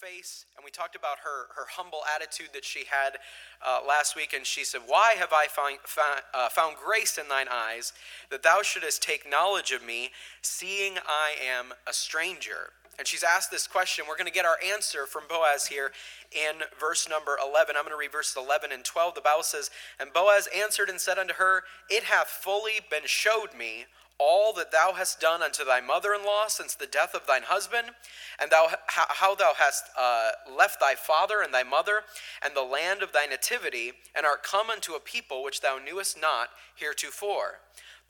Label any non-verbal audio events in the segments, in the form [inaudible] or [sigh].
her face, and we talked about her, her humble attitude that she had uh, last week. And she said, Why have I find, found, uh, found grace in thine eyes, that thou shouldest take knowledge of me, seeing I am a stranger? And she's asked this question. We're going to get our answer from Boaz here in verse number 11. I'm going to read verses 11 and 12. The Bible says, And Boaz answered and said unto her, It hath fully been showed me all that thou hast done unto thy mother in law since the death of thine husband, and thou, how thou hast uh, left thy father and thy mother, and the land of thy nativity, and art come unto a people which thou knewest not heretofore.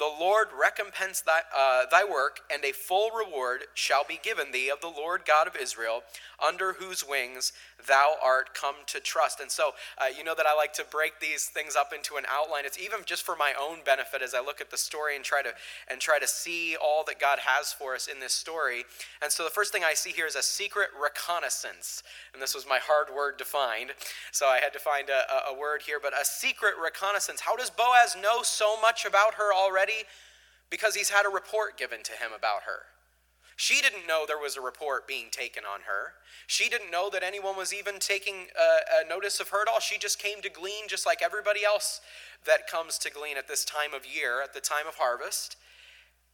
The Lord recompense thy, uh, thy work, and a full reward shall be given thee of the Lord God of Israel, under whose wings thou art come to trust. And so, uh, you know that I like to break these things up into an outline. It's even just for my own benefit as I look at the story and try to and try to see all that God has for us in this story. And so, the first thing I see here is a secret reconnaissance, and this was my hard word to find, so I had to find a, a word here. But a secret reconnaissance. How does Boaz know so much about her already? Because he's had a report given to him about her. She didn't know there was a report being taken on her. She didn't know that anyone was even taking a, a, notice of her at all. She just came to glean just like everybody else that comes to glean at this time of year, at the time of harvest.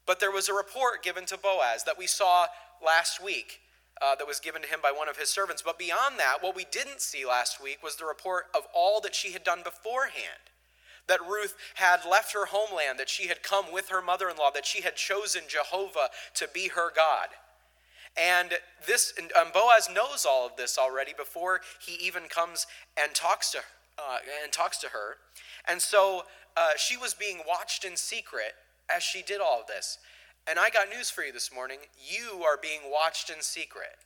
But there was a report given to Boaz that we saw last week uh, that was given to him by one of his servants. But beyond that, what we didn't see last week was the report of all that she had done beforehand that Ruth had left her homeland, that she had come with her mother in law, that she had chosen Jehovah to be her God. And this, um, Boaz knows all of this already before he even comes and talks to, uh, and talks to her. And so uh, she was being watched in secret as she did all of this. And I got news for you this morning. You are being watched in secret.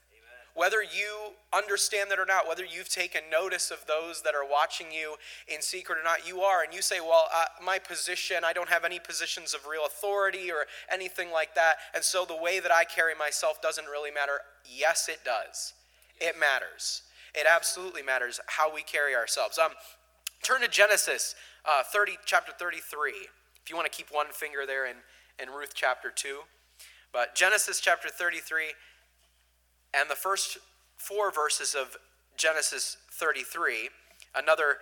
Whether you understand that or not, whether you've taken notice of those that are watching you in secret or not, you are. And you say, Well, uh, my position, I don't have any positions of real authority or anything like that. And so the way that I carry myself doesn't really matter. Yes, it does. It matters. It absolutely matters how we carry ourselves. Um, turn to Genesis uh, 30, chapter 33. If you want to keep one finger there in, in Ruth chapter 2. But Genesis chapter 33 and the first four verses of Genesis 33, another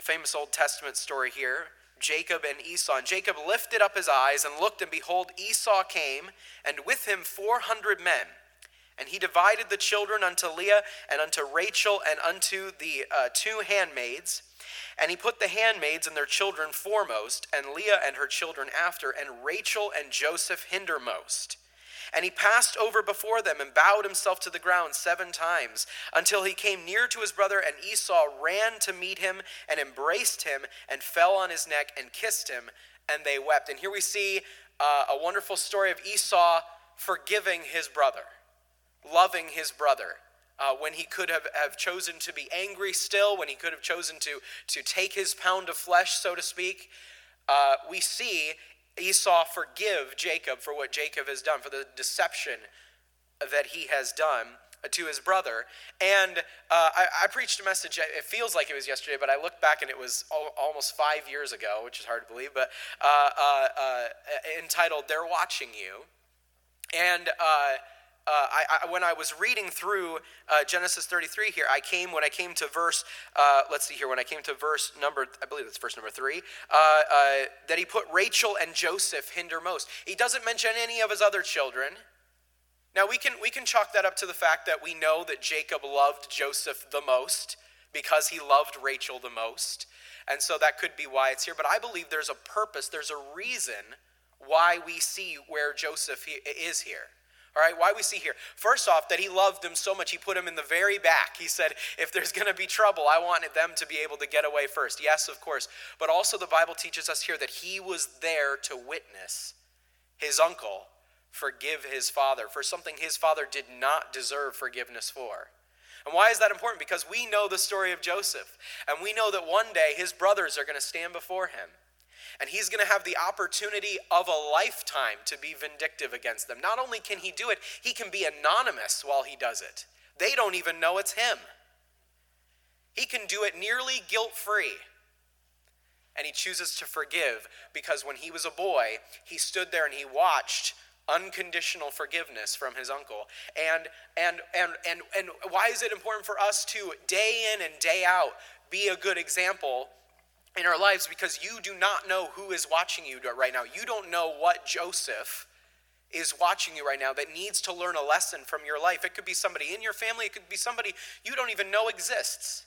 famous Old Testament story here, Jacob and Esau. And Jacob lifted up his eyes and looked, and behold, Esau came, and with him 400 men. And he divided the children unto Leah and unto Rachel and unto the uh, two handmaids. And he put the handmaids and their children foremost, and Leah and her children after, and Rachel and Joseph hindermost. And he passed over before them and bowed himself to the ground seven times until he came near to his brother, and Esau ran to meet him and embraced him and fell on his neck and kissed him, and they wept. And here we see uh, a wonderful story of Esau forgiving his brother, loving his brother. Uh, when he could have, have chosen to be angry still, when he could have chosen to, to take his pound of flesh, so to speak, uh, we see Esau forgive Jacob for what Jacob has done, for the deception that he has done to his brother. And uh, I, I, preached a message, it feels like it was yesterday, but I looked back and it was al- almost five years ago, which is hard to believe, but uh, uh, uh entitled, They're Watching You. And uh, I, I, when I was reading through uh, Genesis 33 here, I came when I came to verse. Uh, let's see here. When I came to verse number, I believe it's verse number three, uh, uh, that he put Rachel and Joseph hindermost. He doesn't mention any of his other children. Now we can we can chalk that up to the fact that we know that Jacob loved Joseph the most because he loved Rachel the most, and so that could be why it's here. But I believe there's a purpose. There's a reason why we see where Joseph is here. All right, why we see here? First off, that he loved them so much, he put them in the very back. He said, if there's going to be trouble, I wanted them to be able to get away first. Yes, of course. But also, the Bible teaches us here that he was there to witness his uncle forgive his father for something his father did not deserve forgiveness for. And why is that important? Because we know the story of Joseph, and we know that one day his brothers are going to stand before him. And he's going to have the opportunity of a lifetime to be vindictive against them. Not only can he do it, he can be anonymous while he does it. They don't even know it's him. He can do it nearly guilt free. And he chooses to forgive because when he was a boy, he stood there and he watched unconditional forgiveness from his uncle. And and and and and why is it important for us to day in and day out be a good example in our lives because you do not know who is watching you right now. You don't know what Joseph is watching you right now that needs to learn a lesson from your life. It could be somebody in your family, it could be somebody you don't even know exists.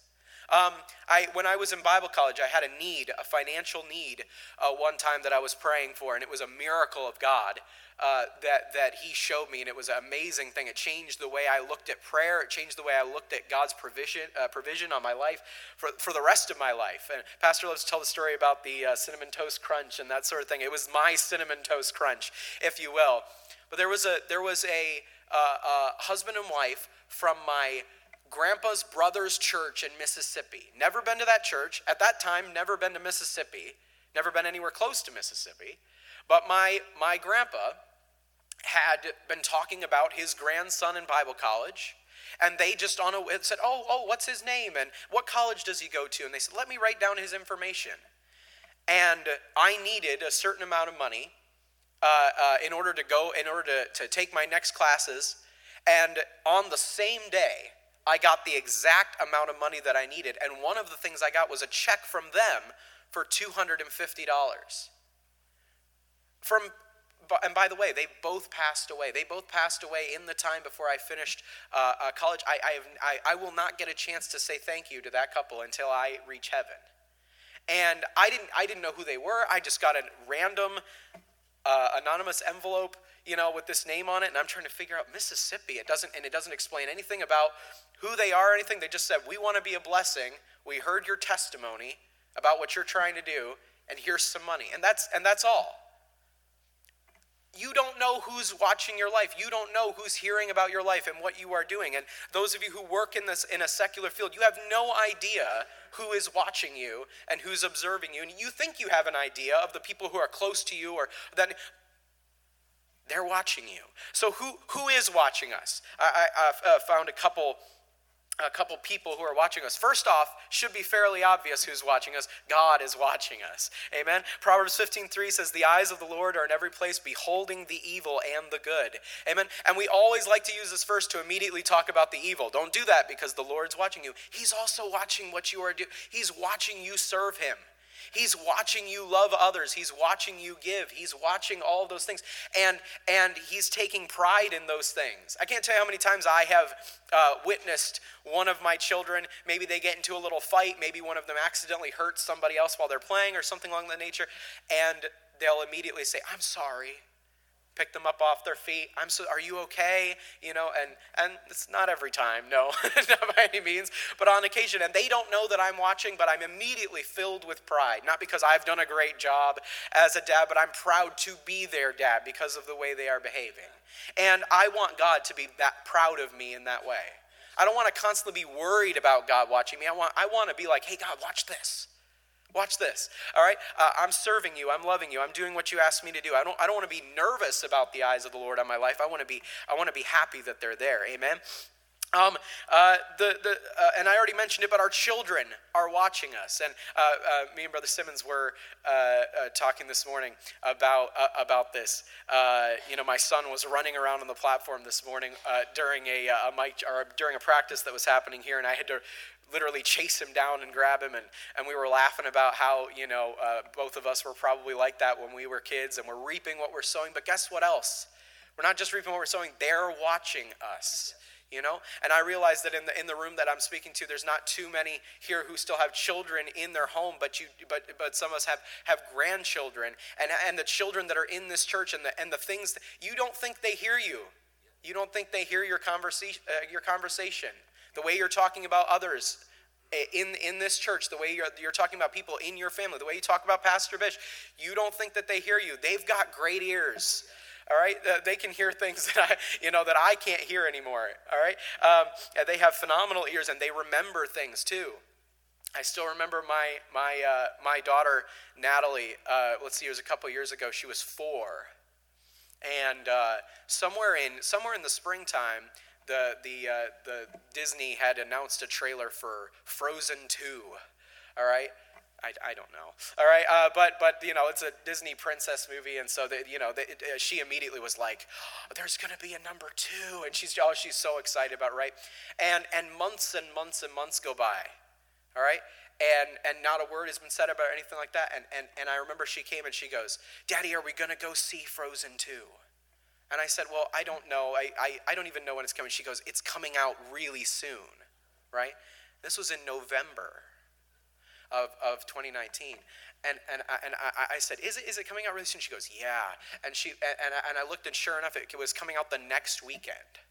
Um, I, when I was in Bible college, I had a need, a financial need, uh, one time that I was praying for, and it was a miracle of God uh, that, that He showed me, and it was an amazing thing. It changed the way I looked at prayer, it changed the way I looked at God's provision, uh, provision on my life for, for the rest of my life. And Pastor loves to tell the story about the uh, cinnamon toast crunch and that sort of thing. It was my cinnamon toast crunch, if you will. But there was a, there was a uh, husband and wife from my grandpa's brother's church in Mississippi. Never been to that church. At that time, never been to Mississippi. Never been anywhere close to Mississippi. But my, my grandpa had been talking about his grandson in Bible college. And they just on a said, "Oh, oh, what's his name and what college does he go to?" And they said, "Let me write down his information." And I needed a certain amount of money uh, uh, in order to go, in order to, to take my next classes. And on the same day, I got the exact amount of money that I needed. And one of the things I got was a check from them for $250. From and by the way, they both passed away. They both passed away in the time before I finished uh, uh, college. I, I, have, I, I will not get a chance to say thank you to that couple until I reach heaven. And I didn't, I didn't know who they were. I just got a random uh, anonymous envelope, you know, with this name on it, and I'm trying to figure out Mississippi. It doesn't, and it doesn't explain anything about who they are or anything. They just said, "We want to be a blessing. We heard your testimony about what you're trying to do, and here's some money." And that's and that's all. You don't know who's watching your life. You don't know who's hearing about your life and what you are doing. And those of you who work in this in a secular field, you have no idea who is watching you and who's observing you. And you think you have an idea of the people who are close to you or that they're watching you. So who who is watching us? I, I, I uh, found a couple a couple people who are watching us. First off, should be fairly obvious who's watching us. God is watching us. Amen. Proverbs 15:3 says, "The eyes of the Lord are in every place, beholding the evil and the good." Amen. And we always like to use this verse to immediately talk about the evil. Don't do that because the Lord's watching you. He's also watching what you are doing. He's watching you serve him. He's watching you love others. He's watching you give. He's watching all of those things. And, and he's taking pride in those things. I can't tell you how many times I have uh, witnessed one of my children, maybe they get into a little fight, maybe one of them accidentally hurts somebody else while they're playing or something along that nature, and they'll immediately say, I'm sorry pick them up off their feet. I'm so, are you okay? You know, and and it's not every time, no, [laughs] not by any means, but on occasion. And they don't know that I'm watching, but I'm immediately filled with pride, not because I've done a great job as a dad, but I'm proud to be their dad because of the way they are behaving. And I want God to be that proud of me in that way. I don't want to constantly be worried about God watching me. I want I want to be like, hey God, watch this. Watch this. All right? Uh, I'm serving you. I'm loving you. I'm doing what you asked me to do. I don't, I don't want to be nervous about the eyes of the Lord on my life. I want to be, I want to be happy that they're there. Amen? Um, uh, the, the, uh, and I already mentioned it, but our children are watching us. And uh, uh me and Brother Simmons were uh, uh, talking this morning about, about this. you know, my son was running around on the platform this morning during a, a mic, or during a practice that was happening here, and I had to literally chase him down and grab him. And, and we were laughing about how, you know, both of us were probably like that when we were kids and we're reaping what we're sowing. But guess what else? We're not just reaping what we're sowing, they're watching us. You know, and I realize that in the in the room that I'm speaking to, there's not too many here who still have children in their home, but you but but some of us have have grandchildren, and and the children that are in this church, and the and the things that, you don't think they hear you, you don't think they hear your conversation uh, your conversation the way you're talking about others eh, in, in this church, the way you're, you're talking about people in your family, the way you talk about Pastor Bish, you don't think that they hear you. They've got great ears. All right, uh, they can hear things [laughs] that I, you know, that I can't hear anymore. All right, um, they have phenomenal ears and they remember things too. I still remember my my uh, my daughter Natalie. Uh, let's see, it was a couple years ago. She was four, and uh, somewhere in somewhere in the springtime, the the uh, the Disney had announced a trailer for Frozen Two. All right, I, I don't know. All right, uh, but but you know it's a Disney princess movie, and so that you know the, it, uh, she immediately was like, oh, "There's going to be a number two. and she's oh she's so excited about right, and and months and months and months go by, all right, and and not a word has been said about anything like that, and and and I remember she came and she goes, "Daddy, are we going to go see Frozen 2? And I said, "Well, I don't know. I, I I don't even know when it's coming." She goes, "It's coming out really soon, right?" This was in November of, of 2019. And, and, I, and I, I said, is it, is it coming out really soon? She goes, yeah. And, she, and, and I looked, and sure enough, it was coming out the next weekend.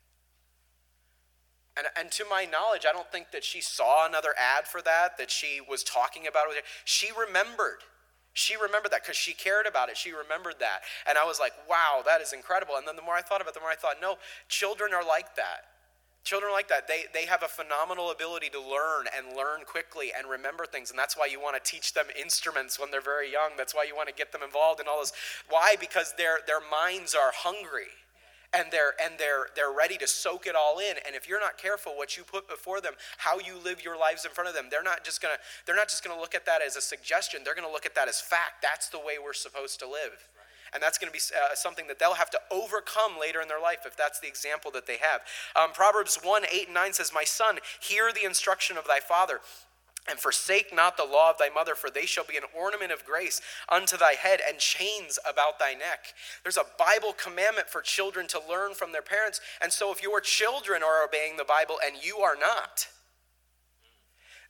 And, and to my knowledge, I don't think that she saw another ad for that, that she was talking about it. She remembered. She remembered that because she cared about it. She remembered that. And I was like, wow, that is incredible. And then the more I thought about it, the more I thought, no, children are like that. Children like that. They, they have a phenomenal ability to learn and learn quickly and remember things. And that's why you want to teach them instruments when they're very young. That's why you want to get them involved in all this. Why? Because their, their minds are hungry and they're and they're they're ready to soak it all in and if you're not careful what you put before them how you live your lives in front of them they're not just going to they're not just going to look at that as a suggestion they're going to look at that as fact that's the way we're supposed to live and that's going to be uh, something that they'll have to overcome later in their life if that's the example that they have. Um, Proverbs 1 8 and 9 says, My son, hear the instruction of thy father. And forsake not the law of thy mother, for they shall be an ornament of grace unto thy head and chains about thy neck. There's a Bible commandment for children to learn from their parents. And so, if your children are obeying the Bible and you are not,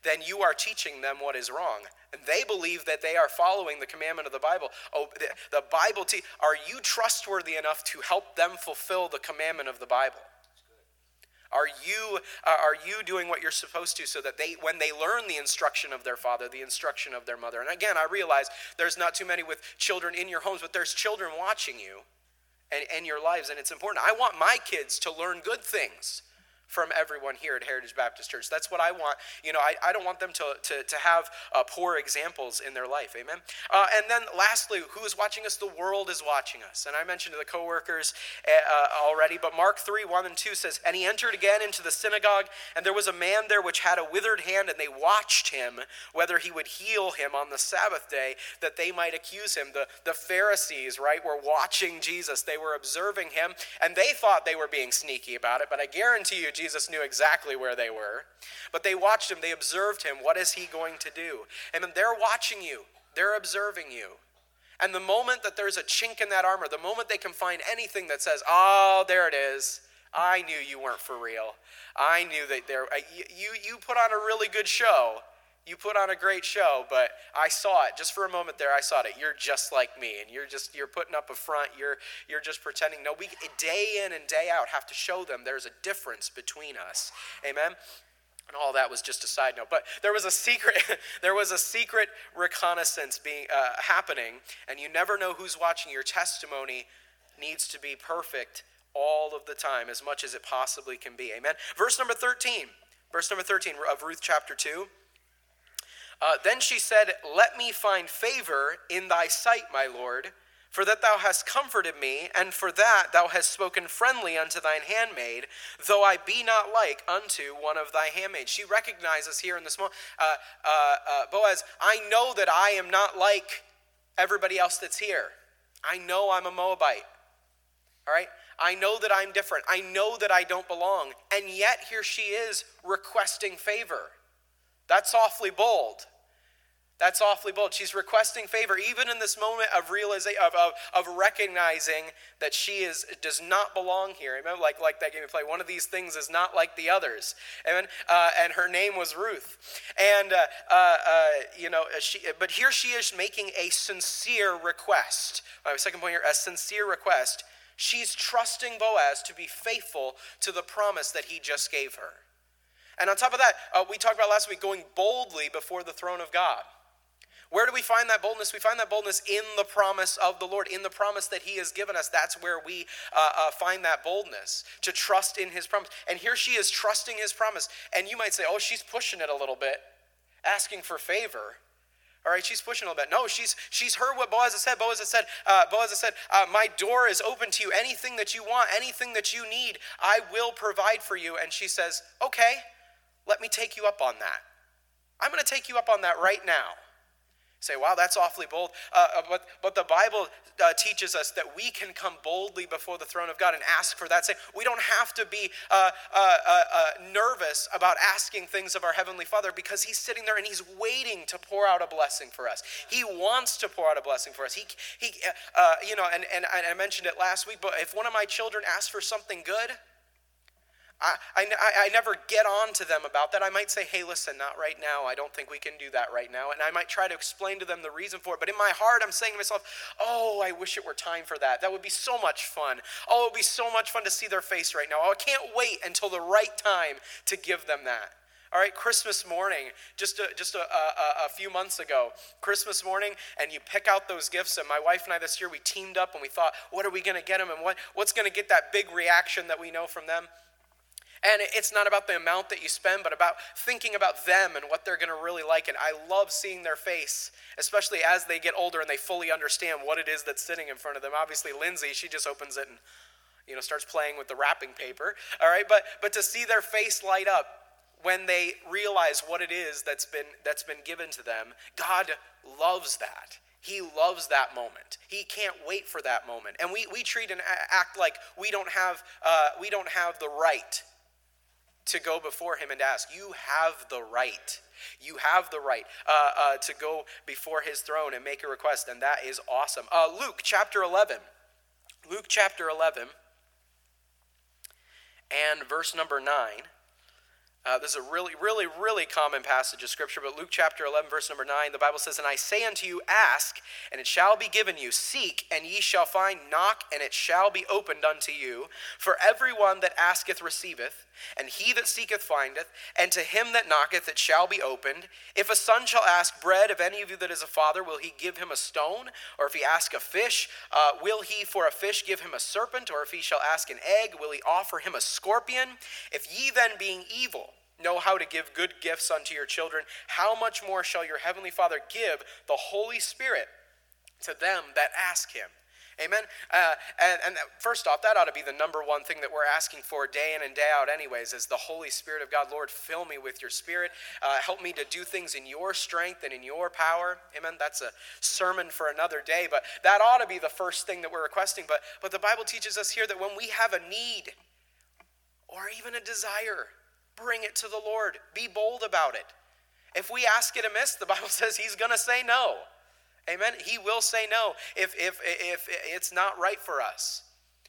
then you are teaching them what is wrong. And they believe that they are following the commandment of the Bible. Oh, the, the Bible, te- are you trustworthy enough to help them fulfill the commandment of the Bible? Are you, uh, are you doing what you're supposed to so that they, when they learn the instruction of their father, the instruction of their mother? And again, I realize there's not too many with children in your homes, but there's children watching you and, and your lives, and it's important. I want my kids to learn good things from everyone here at Heritage Baptist Church. That's what I want. You know, I, I don't want them to, to, to have uh, poor examples in their life. Amen. Uh, and then lastly, who is watching us? The world is watching us. And I mentioned to the coworkers uh, uh already, but Mark 3 1 and 2 says, And he entered again into the synagogue, and there was a man there which had a withered hand, and they watched him whether he would heal him on the Sabbath day, that they might accuse him. The, the Pharisees, right, were watching Jesus. They were observing him, and they thought they were being sneaky about it, but I guarantee you, Jesus knew exactly where they were. But they watched him, they observed him. What is he going to do? And they're watching you, they're observing you. And the moment that there's a chink in that armor, the moment they can find anything that says, oh, there it is, I knew you weren't for real. I knew that there, you, you put on a really good show, you put on a great show, but I saw it just for a moment there. I saw it. You're just like me, and you're just you're putting up a front. You're you're just pretending. No, we day in and day out have to show them there's a difference between us. Amen. And all that was just a side note, but there was a secret. [laughs] there was a secret reconnaissance being uh, happening, and you never know who's watching. Your testimony needs to be perfect all of the time, as much as it possibly can be. Amen. Verse number thirteen. Verse number thirteen of Ruth chapter two. Uh, then she said, Let me find favor in thy sight, my Lord, for that thou hast comforted me, and for that thou hast spoken friendly unto thine handmaid, though I be not like unto one of thy handmaids. She recognizes here in this moment, uh, uh, uh, Boaz, I know that I am not like everybody else that's here. I know I'm a Moabite. All right? I know that I'm different. I know that I don't belong. And yet here she is requesting favor. That's awfully bold. That's awfully bold. She's requesting favor, even in this moment of realizing, of, of, of recognizing that she is does not belong here. Amen. Like like that game of play. One of these things is not like the others. Amen. Uh, and her name was Ruth. And uh, uh you know, she. But here she is making a sincere request. My second point here: a sincere request. She's trusting Boaz to be faithful to the promise that he just gave her. And on top of that, uh, we talked about last week going boldly before the throne of God. Where do we find that boldness? We find that boldness in the promise of the Lord, in the promise that He has given us. That's where we uh, uh, find that boldness to trust in His promise. And here she is trusting His promise. And you might say, oh, she's pushing it a little bit, asking for favor. All right, she's pushing a little bit. No, she's she's heard what Boaz has said. Boaz has said, uh, Boaz has said, uh, my door is open to you. Anything that you want, anything that you need, I will provide for you. And she says, okay, let me take you up on that. I'm going to take you up on that right now. say, wow, that's awfully bold. Uh, uh, but, but the Bible uh, teaches us that we can come boldly before the throne of God and ask for that. Say, we don't have to be uh, uh, uh, nervous about asking things of our Heavenly Father because He's sitting there and He's waiting to pour out a blessing for us. He wants to pour out a blessing for us. He, he you know, and, and I mentioned it last week, but if one of my children asks for something good, I, I, I, never get on to them about that. I might say, hey, listen, not right now. I don't think we can do that right now. And I might try to explain to them the reason for it. But in my heart, I'm saying to myself, oh, I wish it were time for that. That would be so much fun. Oh, it would be so much fun to see their face right now. Oh, I can't wait until the right time to give them that. All right, Christmas morning, just a, just a, a, a, few months ago, Christmas morning, and you pick out those gifts. And my wife and I this year, we teamed up and we thought, what are we going to get them, and what, what's going to get that big reaction that we know from them? And it's not about the amount that you spend, but about thinking about them and what they're going to really like. And I love seeing their face, especially as they get older and they fully understand what it is that's sitting in front of them. Obviously, Lindsay, she just opens it and you know starts playing with the wrapping paper. All right, but but to see their face light up when they realize what it is that's been that's been given to them, God loves that. He loves that moment. He can't wait for that moment. And we, we treat and act like we don't have uh, we don't have the right to go before him and ask. You have the right. You have the right uh, uh, to go before his throne and make a request, and that is awesome. Uh, Luke chapter 11. Luke chapter 11 and verse number 9. Uh, this is a really, really, really common passage of Scripture, but Luke chapter 11, verse number 9, the Bible says, And I say unto you, ask, and it shall be given you. Seek, and ye shall find. Knock, and it shall be opened unto you. For everyone that asketh receiveth, and he that seeketh findeth, and to him that knocketh it shall be opened. If a son shall ask bread of any of you that is a father, will he give him a stone? Or if he ask a fish, uh, will he for a fish give him a serpent? Or if he shall ask an egg, will he offer him a scorpion? If ye then, being evil, know how to give good gifts unto your children, how much more shall your heavenly Father give the Holy Spirit to them that ask him? Amen. Uh, and, and first off, that ought to be the number one thing that we're asking for day in and day out, anyways, is the Holy Spirit of God. Lord, fill me with your Spirit. Uh, help me to do things in your strength and in your power. Amen. That's a sermon for another day, but that ought to be the first thing that we're requesting. But, but the Bible teaches us here that when we have a need or even a desire, bring it to the Lord. Be bold about it. If we ask it amiss, the [laughs] Bible says He's going to say no. Amen. He will say no if, if, if it's not right for us.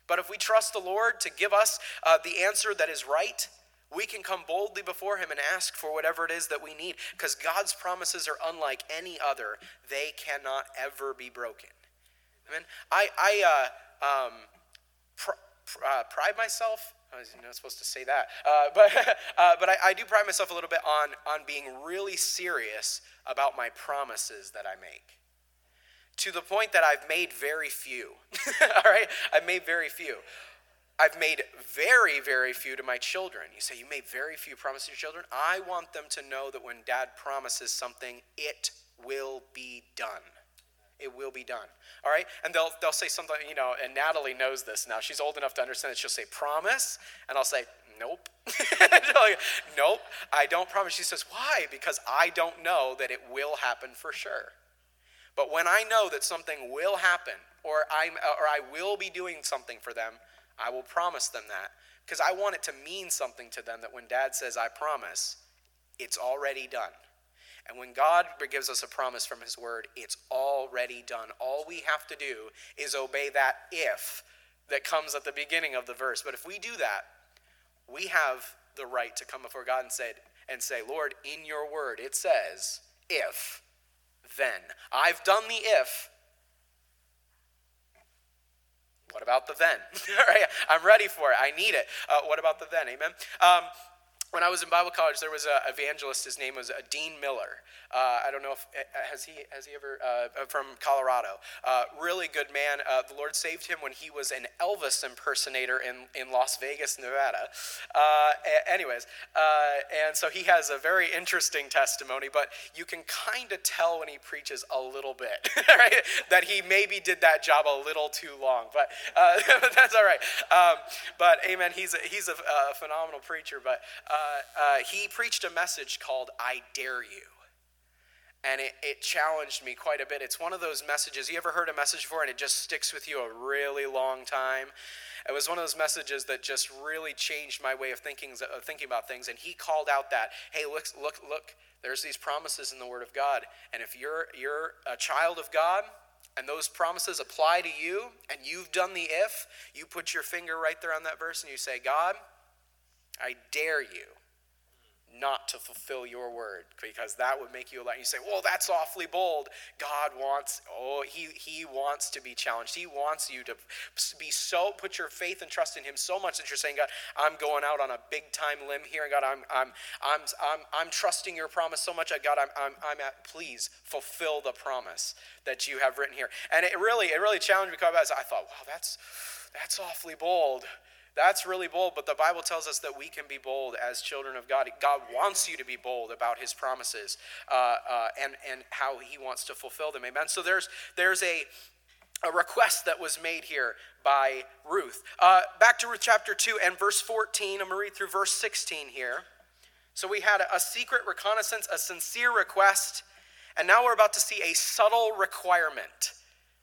But if we trust the Lord to give us uh, the answer that is right, we can come boldly before Him and ask for whatever it is that we need because God's promises are unlike any other. They cannot ever be broken. Amen. I, I uh, um, pr- pr- uh, pride myself I was not supposed to say that. Uh, [laughs] but uh, but I, I, do pride myself a little bit on, on being really serious about my promises that I make to the point that I've made very few. [laughs] All right? I've made very few. I've made very, very few to my children. You say, You made very few promises to your children? I want them to know that when dad promises something, it will be done. It will be done. All right? And they'll, they'll say something, you know, and Natalie knows this now. She's old enough to understand it. She'll say, Promise? And I'll say, Nope. [laughs] nope, I don't promise. She says, Why? Because I don't know that it will happen for sure. But when I know that something will happen, or, I'm, or I will be doing something for them, I will promise them that. Because I want it to mean something to them that when dad says, I promise, it's already done. And when God gives us a promise from His Word, it's already done. All we have to do is obey that if that comes at the beginning of the verse. But if we do that, we have the right to come before God and say, and say Lord, in your Word, it says, if then. I've done the if. What about the then? [laughs] All right, I'm ready for it. I need it. Uh, what about the then? Amen. Um, when I was in Bible college, there was an evangelist. His name was uh, Dean Miller. Uh, I don't know if uh, has he has he ever uh, from Colorado. Uh, really good man. Uh, the Lord saved him when he was an Elvis impersonator in, in Las Vegas, Nevada. anyways, and so he has a very interesting testimony. But you can kind of tell when he preaches a little bit [laughs] right? that he maybe did that job a little too long. But [laughs] that's all right. Um, but Amen. He's a, he's a, a phenomenal preacher. But uh, uh, he preached a message called I Dare You. and it, it challenged me quite a bit. It's one of those messages. You ever heard a message before and it just sticks with you a really long time? It was one of those messages that just really changed my way of thinking, of thinking about things. And he called out that, hey, look, look, look, there's these promises in the Word of God. And if you're, you're a child of God, and those promises apply to you, and you've done the if, you put your finger right there on that verse and you say, God, I dare you not to fulfill your word because that would make you lie. You say, well, that's awfully bold. God wants, oh, he, he wants to be challenged. He wants you to be so, put your faith and trust in him so much that you're saying, God, I'm going out on a big time limb here. God, I'm, I'm, I'm, I'm, I'm trusting your promise so much. Uh, God, I'm, I'm, I'm at, please fulfill the promise that you have written here. And it really, it really challenged me because I thought, wow, that's, that's awfully bold. That's really bold, but the Bible tells us that we can be bold as children of God. God wants you to be bold about His promises uh, uh, and, and how He wants to fulfill them. Amen. So there's, there's a, a request that was made here by Ruth. Uh, back to Ruth chapter 2 and verse 14. I'm going to read through verse 16 here. So we had a secret reconnaissance, a sincere request, and now we're about to see a subtle requirement.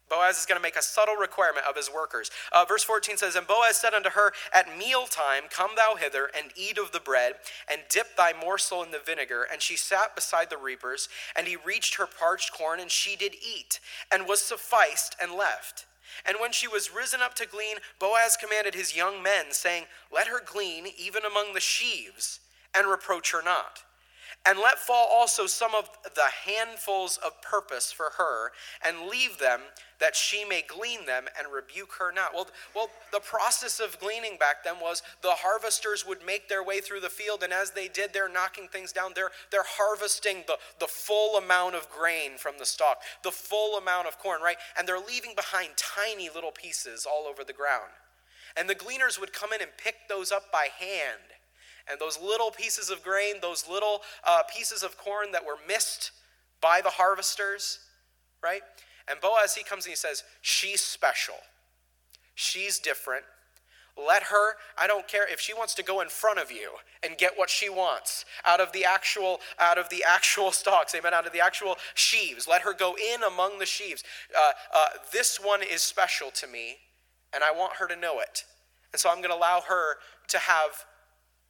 Boaz is going to make a subtle requirement of his workers. Uh, verse 14 says, And Boaz said unto her, At mealtime come thou hither, and eat of the bread, and dip thy morsel in the vinegar. And she sat beside the reapers, and he reached her parched corn, and she did eat, and was sufficed, and left. And when she was risen up to glean, Boaz commanded his young men, saying, Let her glean even among the sheaves, and reproach her not. And let fall also some of the handfuls of purpose for her, and leave them that she may glean them and rebuke her not. Well, well, the process of gleaning back then was the harvesters would make their way through the field, and as they did, they're knocking things down. They're, they're harvesting the, the full amount of grain from the stalk, the full amount of corn, right? And they're leaving behind tiny little pieces all over the ground. And the gleaners would come in and pick those up by hand. And those little pieces of grain, those little uh, pieces of corn that were missed by the harvesters, right? And Boaz, he comes and he says, She's special. She's different. Let her, I don't care if she wants to go in front of you and get what she wants out of the actual, out of the actual [laughs] stalks, amen, out of the actual sheaves. Let her go in among the sheaves. Uh, uh, this one is special to me, and I want her to know it. And so I'm going to allow her to have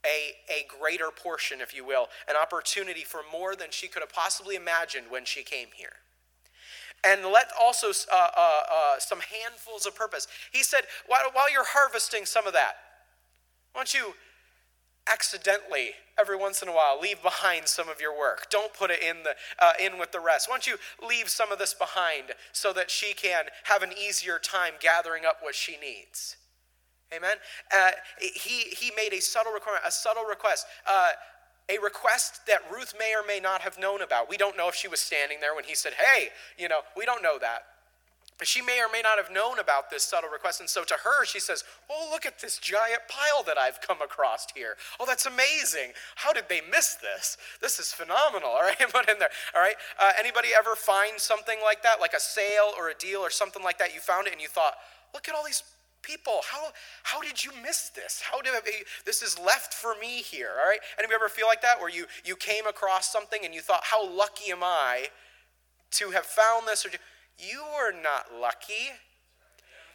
a, a greater portion, if you will, an opportunity for more than she could have possibly imagined when she came here. And let also uh, uh, uh, some handfuls of purpose. He said, while, while you're harvesting some of that, why don't you accidentally every once in a while leave behind some of your work? Don't put it in the uh, in with the rest. Why don't you leave some of this behind so that she can have an easier time gathering up what she needs amen uh, he he made a subtle requirement a subtle request uh, a request that Ruth may or may not have known about. We don't know if she was standing there when he said, Hey, you know, we don't know that. But she may or may not have known about this subtle request. And so to her, she says, Oh, look at this giant pile that I've come across here. Oh, that's amazing. How did they miss this? This is phenomenal. [laughs] All right, put in there. All right. Uh, anybody ever find something like that, like a sale or a deal or something like that? You found it and you thought, Look at all these people how how did you miss this? How did I, this is left for me here all right? Anybody ever feel like that where you you came across something and you thought how lucky am i to have found this? Or you were not lucky.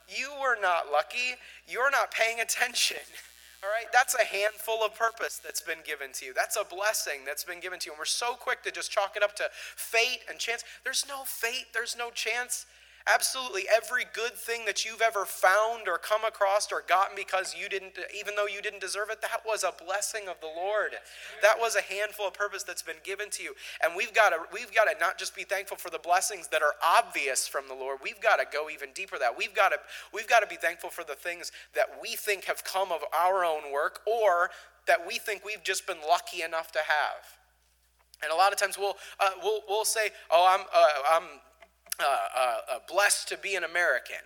You were not lucky. You're not paying attention [laughs] all right? That's a handful of purpose that's been given to you. That's a blessing that's been given to you. And we're so quick to just chalk it up to fate and chance. There's no fate. There's no chance Absolutely every good thing that you've ever found or come across or gotten because you didn't, even though you didn't deserve it, that was a blessing of the Lord. That was a handful of purpose that's been given to you. And we've got to, we've got to not just be thankful for the blessings that are obvious from the Lord. We've got to go even deeper that. We've got to, we've got to be thankful for the things that we think have come of our own work or that we think we've just been lucky enough to have. And a lot of times we'll, uh, we'll, we'll say, oh, I'm, uh, I'm uh, uh, uh, blessed to be an American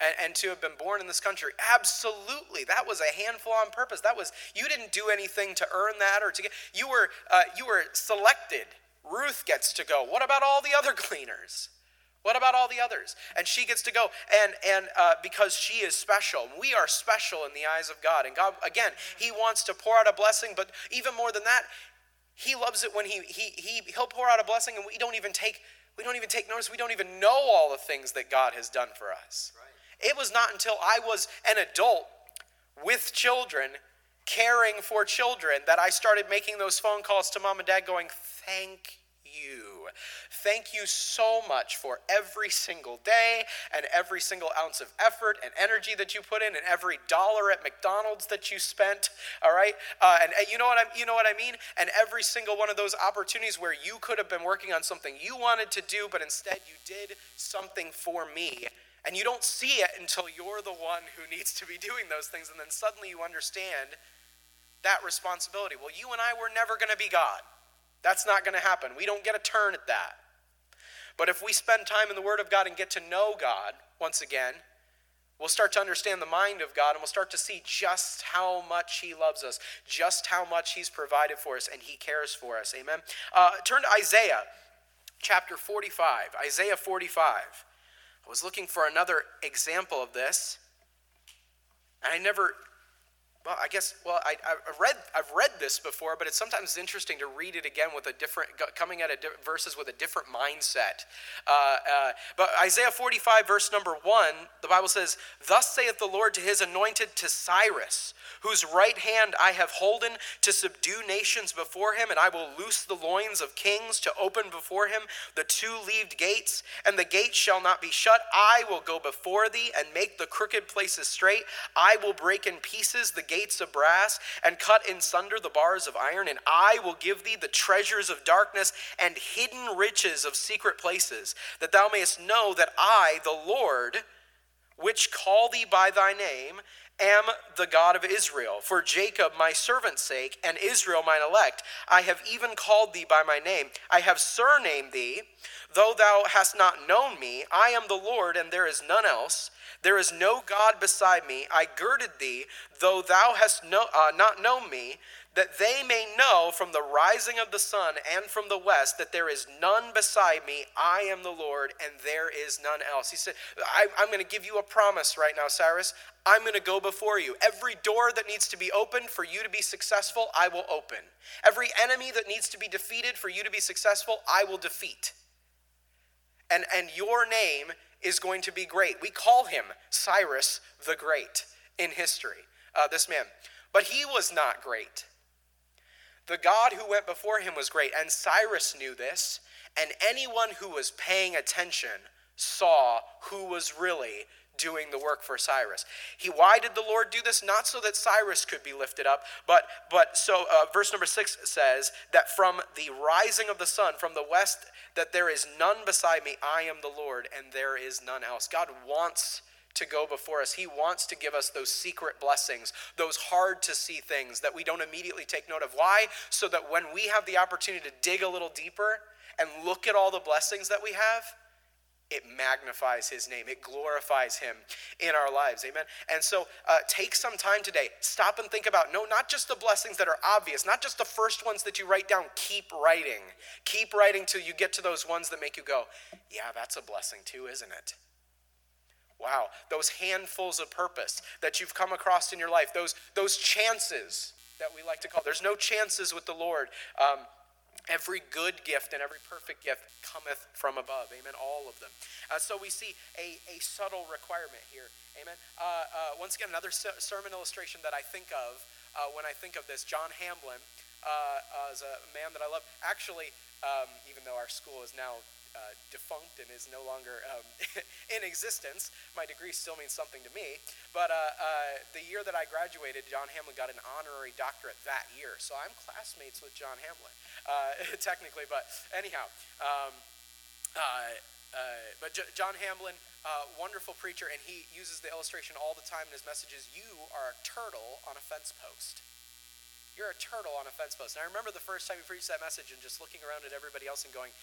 and, and, to have been born in this country. Absolutely, that was a handful on purpose. That was you didn't do anything to earn that or to get. You were uh, you were selected. Ruth gets to go. What about all the other [laughs] gleaners? What about all the others? And she gets to go, and and uh, because she is special, we are special in the eyes of God. And God, again, He wants to pour out a blessing, but even more than that, He loves it when he, he, he, he'll pour out a blessing and we don't even take we don't even take notice. We don't even know all the things that God has done for us. Right. It was not until I was an adult with children, caring for children, that I started making those phone calls to mom and dad going, Thank you. Thank you so much for every single day and every single ounce of effort and energy that you put in and every dollar at McDonald's that you spent. All right, uh, and, and you know what I you know what I mean. And every single one of those opportunities where you could have been working on something you wanted to do, but instead you did something for me. And you don't see it until you're the one who needs to be doing those things. And then suddenly you understand that responsibility. Well, you and I were never going to be God. That's not going to happen. We don't get a turn at that. But if we spend time in the Word of God and get to know God once again, we'll start to understand the mind of God and we'll start to see just how much He loves us, just how much He's provided for us, and He cares for us. Amen. Uh, turn to Isaiah chapter 45. Isaiah 45. I was looking for another example of this, and I never well, I guess. Well, I, have read I've read this before, but it's sometimes interesting to read it again with a different, coming at a di- verses with a different mindset. Uh, uh, but Isaiah 45, verse number one, the Bible says, "Thus saith the Lord to His anointed, to Cyrus, whose right hand I have holden to subdue nations before him, and I will loose the loins of kings to open before him the two-leaved gates, and the gates shall not be shut. I will go before thee and make the crooked places straight. I will break in pieces the gates of brass and cut in sunder the bars of iron, and I will give thee the treasures of darkness and hidden riches of secret places, that thou mayest know that I, the Lord, which call thee by thy name, am the God of Israel. For Jacob, my servant's sake, and Israel, mine elect, I have even called thee by my name. I have surnamed thee, though thou hast not known me. I am the Lord, and there is none else. There is no God beside me. I girded thee, though thou hast no, uh, not known me that they may know from the rising of the sun and from the west that there is none beside me. I am the Lord, and there is none else. He said, I, am going to give you a promise right now, Cyrus. I'm going to go before you. Every door that needs to be opened for you to be successful, I will open. Every enemy that needs to be defeated for you to be successful, I will defeat. And, and your name is going to be great. We call him Cyrus the Great in history, uh, this man. But he was not great. The God who went before him was great, and Cyrus knew this, and anyone who was paying attention saw who was really doing the work for Cyrus. He why did the Lord do this? Not so that Cyrus could be lifted up, but but so uh, verse number 6 says that from the rising of the sun from the west that there is none beside me, I am the Lord and there is none else. God wants to go before us. He wants to give us those secret blessings, those hard to see things that we don't immediately take note of. Why? So that when we have the opportunity to dig a little deeper and look at all the blessings that we have, it magnifies his name. It glorifies him in our lives. Amen. And so uh, take some time today. Stop and think about no, not just the blessings that are obvious, not just the first ones that you write down. Keep writing. Keep writing till you get to those ones that make you go, yeah, that's a blessing too, isn't it? Wow, those handfuls of purpose that you've come across in your life, those, those chances that we like to call. There's no chances with the Lord. Um, every good gift and every perfect gift cometh from above. Amen. All of them. Uh, so we see a, a subtle requirement here. Amen. Uh, uh, once again, another sermon illustration that I think of uh, when I think of this. John Hamblin uh, uh, is a man that I love. Actually, um, even though our school is now uh, defunct and is no longer um, [laughs] in existence. My degree still means something to me. But uh, uh, the year that I graduated, John Hamlin got an honorary doctorate that year. So I'm classmates with John Hamlin, uh, [laughs] technically. But anyhow, um, uh, but J- John Hamblin, wonderful preacher, and he uses the illustration all the time in his messages. You are a turtle on a fence post. You're a turtle on a fence post. And I remember the first time he preached that message and just looking around at everybody else and going,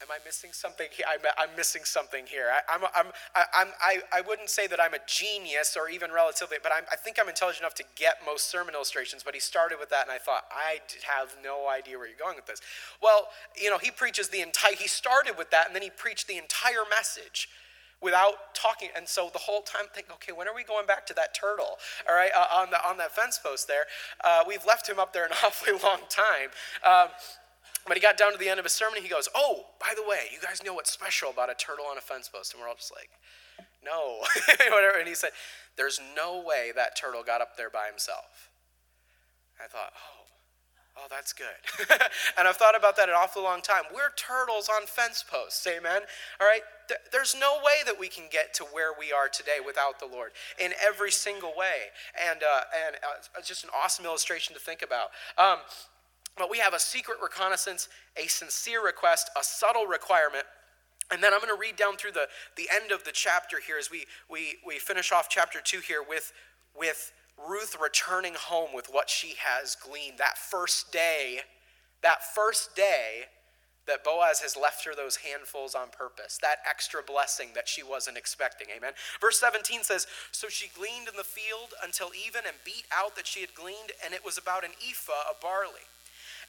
Am I missing something here? I'm, missing something here. I, I'm, I'm, I'm, I, I wouldn't say that I'm a genius or even relatively, but I'm, I think I'm intelligent enough to get most sermon illustrations. But he started with that, and I thought, I have no idea where you're going with this. Well, you know, he preaches the entire, he started with that, and then he preached the entire message without talking. And so the whole time, think, okay, when are we going back to that turtle? All right, uh, on, the, on that fence post there. Uh, we've left him up there an [laughs] awfully long time. Um, but he got down to the end of his sermon he goes, Oh, by the way, you guys know what's special about a turtle on a fence post? And we're all just like, No. [laughs] Whatever. And he said, There's no way that turtle got up there by himself. I thought, Oh, Oh, that's good. [laughs] and I've thought about that an awful long time. We're turtles on fence posts, amen? All right? There's no way that we can get to where we are today without the Lord in every single way. And, uh, and uh, just an awesome illustration to think about. Um, but we have a secret reconnaissance, a sincere request, a subtle requirement. And then I'm going to read down through the, the end of the chapter here as we, we, we finish off chapter 2 here with, with Ruth returning home with what she has gleaned. That first day, that first day that Boaz has left her those handfuls on purpose, that extra blessing that she wasn't expecting. Amen. Verse 17 says So she gleaned in the field until even and beat out that she had gleaned, and it was about an ephah of barley.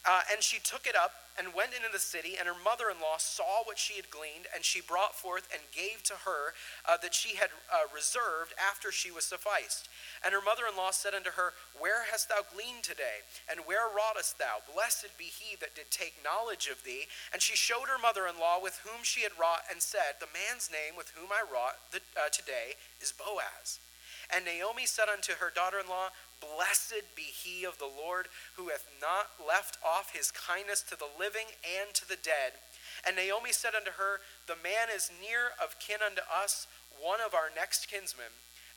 Uh, and she took it up and went into the city, and her mother in law saw what she had gleaned, and she brought forth and gave to her uh, that she had uh, reserved after she was sufficed. And her mother in law said unto her, Where hast thou gleaned today? And where wroughtest thou? Blessed be he that did take knowledge of thee. And she showed her mother in law with whom she had wrought, and said, The man's name with whom I wrought the, uh, today is Boaz. And Naomi said unto her daughter in law, Blessed be he of the Lord, who hath not left off his kindness to the living and to the dead. And Naomi said unto her, The man is near of kin unto us, one of our next kinsmen.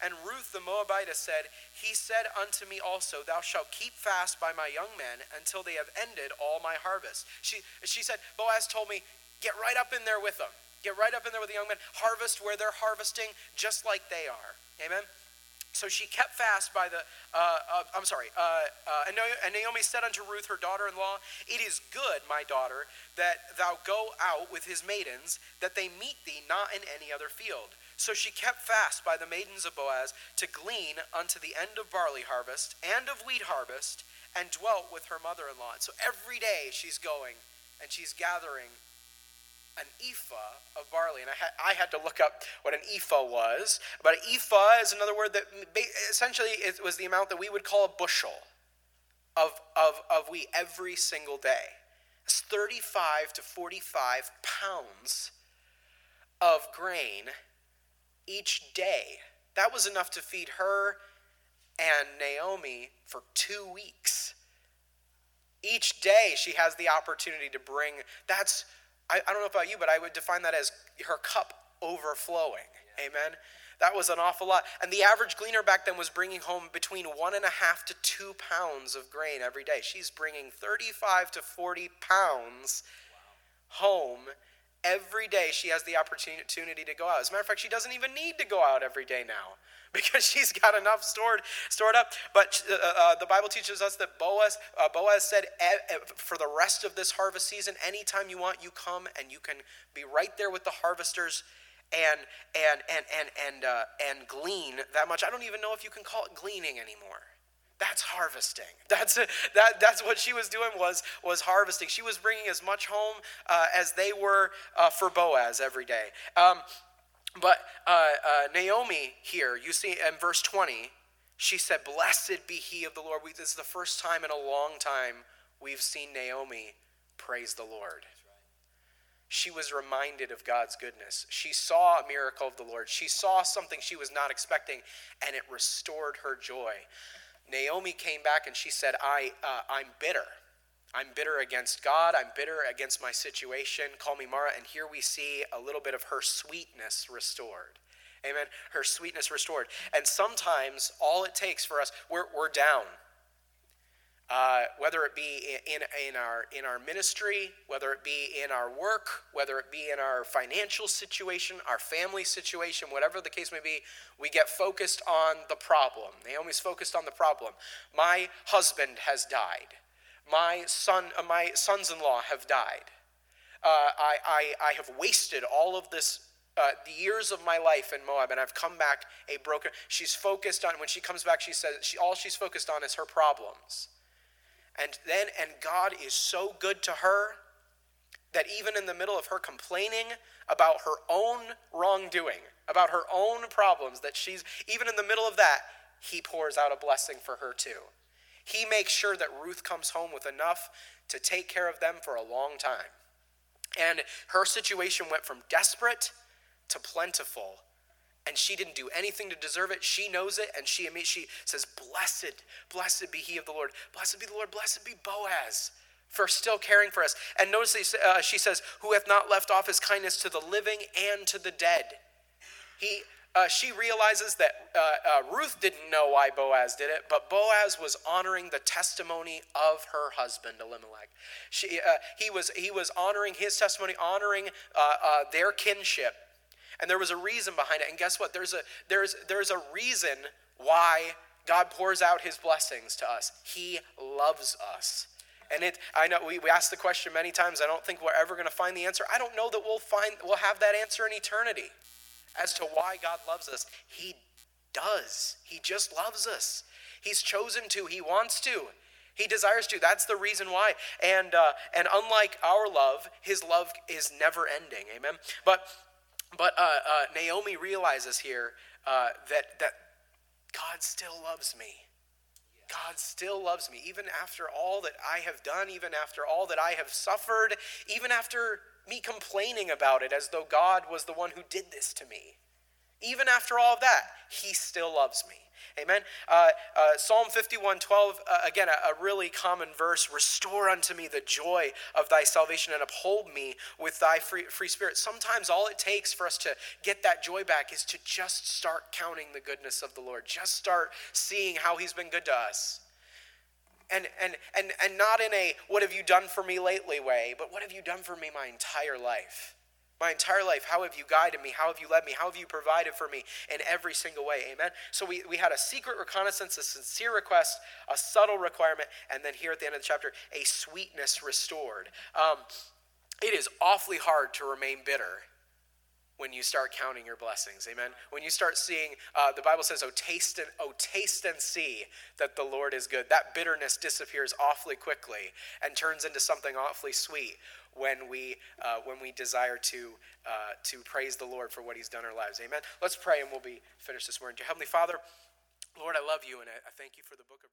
And Ruth the Moabitess said, He said unto me also, Thou shalt keep fast by my young men until they have ended all my harvest. She, she said, Boaz told me, Get right up in there with them. Get right up in there with the young men. Harvest where they're harvesting, just like they are. Amen. So she kept fast by the, uh, uh, I'm sorry, uh, uh and Naomi said unto Ruth, her daughter in law, It is good, my daughter, that thou go out with his maidens, that they meet thee not in any other field. So she kept fast by the maidens of Boaz to glean unto the end of barley harvest and of wheat harvest, and dwelt with her mother in law. So every day she's going and she's gathering an ephah of barley. And I had, I had to look up what an ephah was. But an ephah is another word that essentially it was the amount that we would call a bushel of, of, of wheat every single day. It's 35 to 45 pounds of grain each day. That was enough to feed her and Naomi for two weeks. Each day she has the opportunity to bring, that's I, I don't know about you, but I would define that as her cup overflowing. Yeah. Amen. That was an awful lot. And the average gleaner back then was bringing home between one and a half to two pounds of grain every day. She's bringing 35 to 40 pounds wow. home every day. She has the opportunity to go out. As a matter of fact, she doesn't even need to go out every day now [laughs] because she's got enough stored stored up. But uh, uh, the Bible teaches us that Boaz uh, Boaz said for the rest of this harvest season, anytime you want, you come and you can be right there with the harvesters and and and and and uh, and glean that much. I don't even know if you can call it gleaning anymore. That's harvesting. [laughs] That's a, that. That's what she was doing was was harvesting. She was bringing as much home uh, as they were uh, for Boaz every day. Um, but uh, uh, Naomi here, you see in verse 20, she said, Blessed be he of the Lord. We, this is the first time in a long time we've seen Naomi praise the Lord. She was reminded of God's goodness. She saw a miracle of the Lord. She saw something she was not expecting, and it restored her joy. Naomi came back and she said, I, uh, I'm bitter. I'm bitter against God. I'm bitter against my situation. Call me Mara. And here we see a little bit of her sweetness restored. Amen. Her sweetness restored. And sometimes all it takes for us, we're, we're down. Uh, whether it be in, in, our, in our ministry, whether it be in our work, whether it be in our financial situation, our family situation, whatever the case may be, we get focused on the problem. Naomi's focused on the problem. My husband has died my son, uh, my sons-in-law have died. Uh, I, I, I have wasted all of this uh, the years of my life in Moab, and I've come back a broken. She's focused on when she comes back. She says she all she's focused on is her problems, and then and God is so good to her that even in the middle of her complaining about her own wrongdoing, about her own problems, that she's, even in the middle of that, he pours out a blessing for her too. He makes sure that Ruth comes home with enough to take care of them for a long time. And her situation went from desperate to plentiful. And she didn't do anything to deserve it. She knows it, and she she says, "Blessed, blessed be he of the Lord. Blessed be the Lord. Blessed be Boaz." for still caring for us. And notice uh, she says, Who hath not left off his kindness to the living and to the dead. He, uh, she realizes that uh, uh, Ruth didn't know why Boaz did it, but Boaz was honoring the testimony of her husband Elimelech. She, uh, he, was, he was honoring his testimony, honoring uh, their kinship, and there was a reason behind it. And guess what? There's a, there's, there's a reason why God pours out his blessings to us. He loves us. And it, I know we, we asked the question many times. I don't think we're ever going to find the answer. I don't know that we'll find we'll have that answer in eternity as to why God loves us. He does. He just loves us. He's chosen to. He wants to. He desires to. That's the reason why. And uh, and unlike our love, His love is never ending. Amen. But but uh, uh, Naomi realizes here uh, that that God still loves me. God still loves me, even after all that I have done, even after all that I have suffered, even after me complaining about it as though God was the one who did this to me. Even after all of that, He still loves me. Amen. Uh, uh, Psalm 51 12, uh, again, a, a, really common verse Restore unto me the joy of thy salvation and uphold me with thy free, free spirit. Sometimes all it takes for us to get that joy back is to just start counting the goodness of the Lord, just start seeing how he's been good to us. And, and, and, and not in a what have you done for me lately way, but what have you done for me my entire life? My entire life, how have you guided me? How have you led me? How have you provided for me in every single way? Amen. So we, we had a secret reconnaissance, a sincere request, a subtle requirement, and then here at the end of the chapter, a sweetness restored. Um, it is awfully hard to remain bitter when you start counting your blessings. Amen. When you start seeing, uh, the Bible says, "Oh taste and oh taste and see that the Lord is good." That bitterness disappears awfully quickly and turns into something awfully sweet when we uh, when we desire to uh, to praise the Lord for what He's done in our lives. Amen. Let's pray and we'll be finished this morning. Dear Heavenly Father, Lord, I love you and I, thank you for the book of.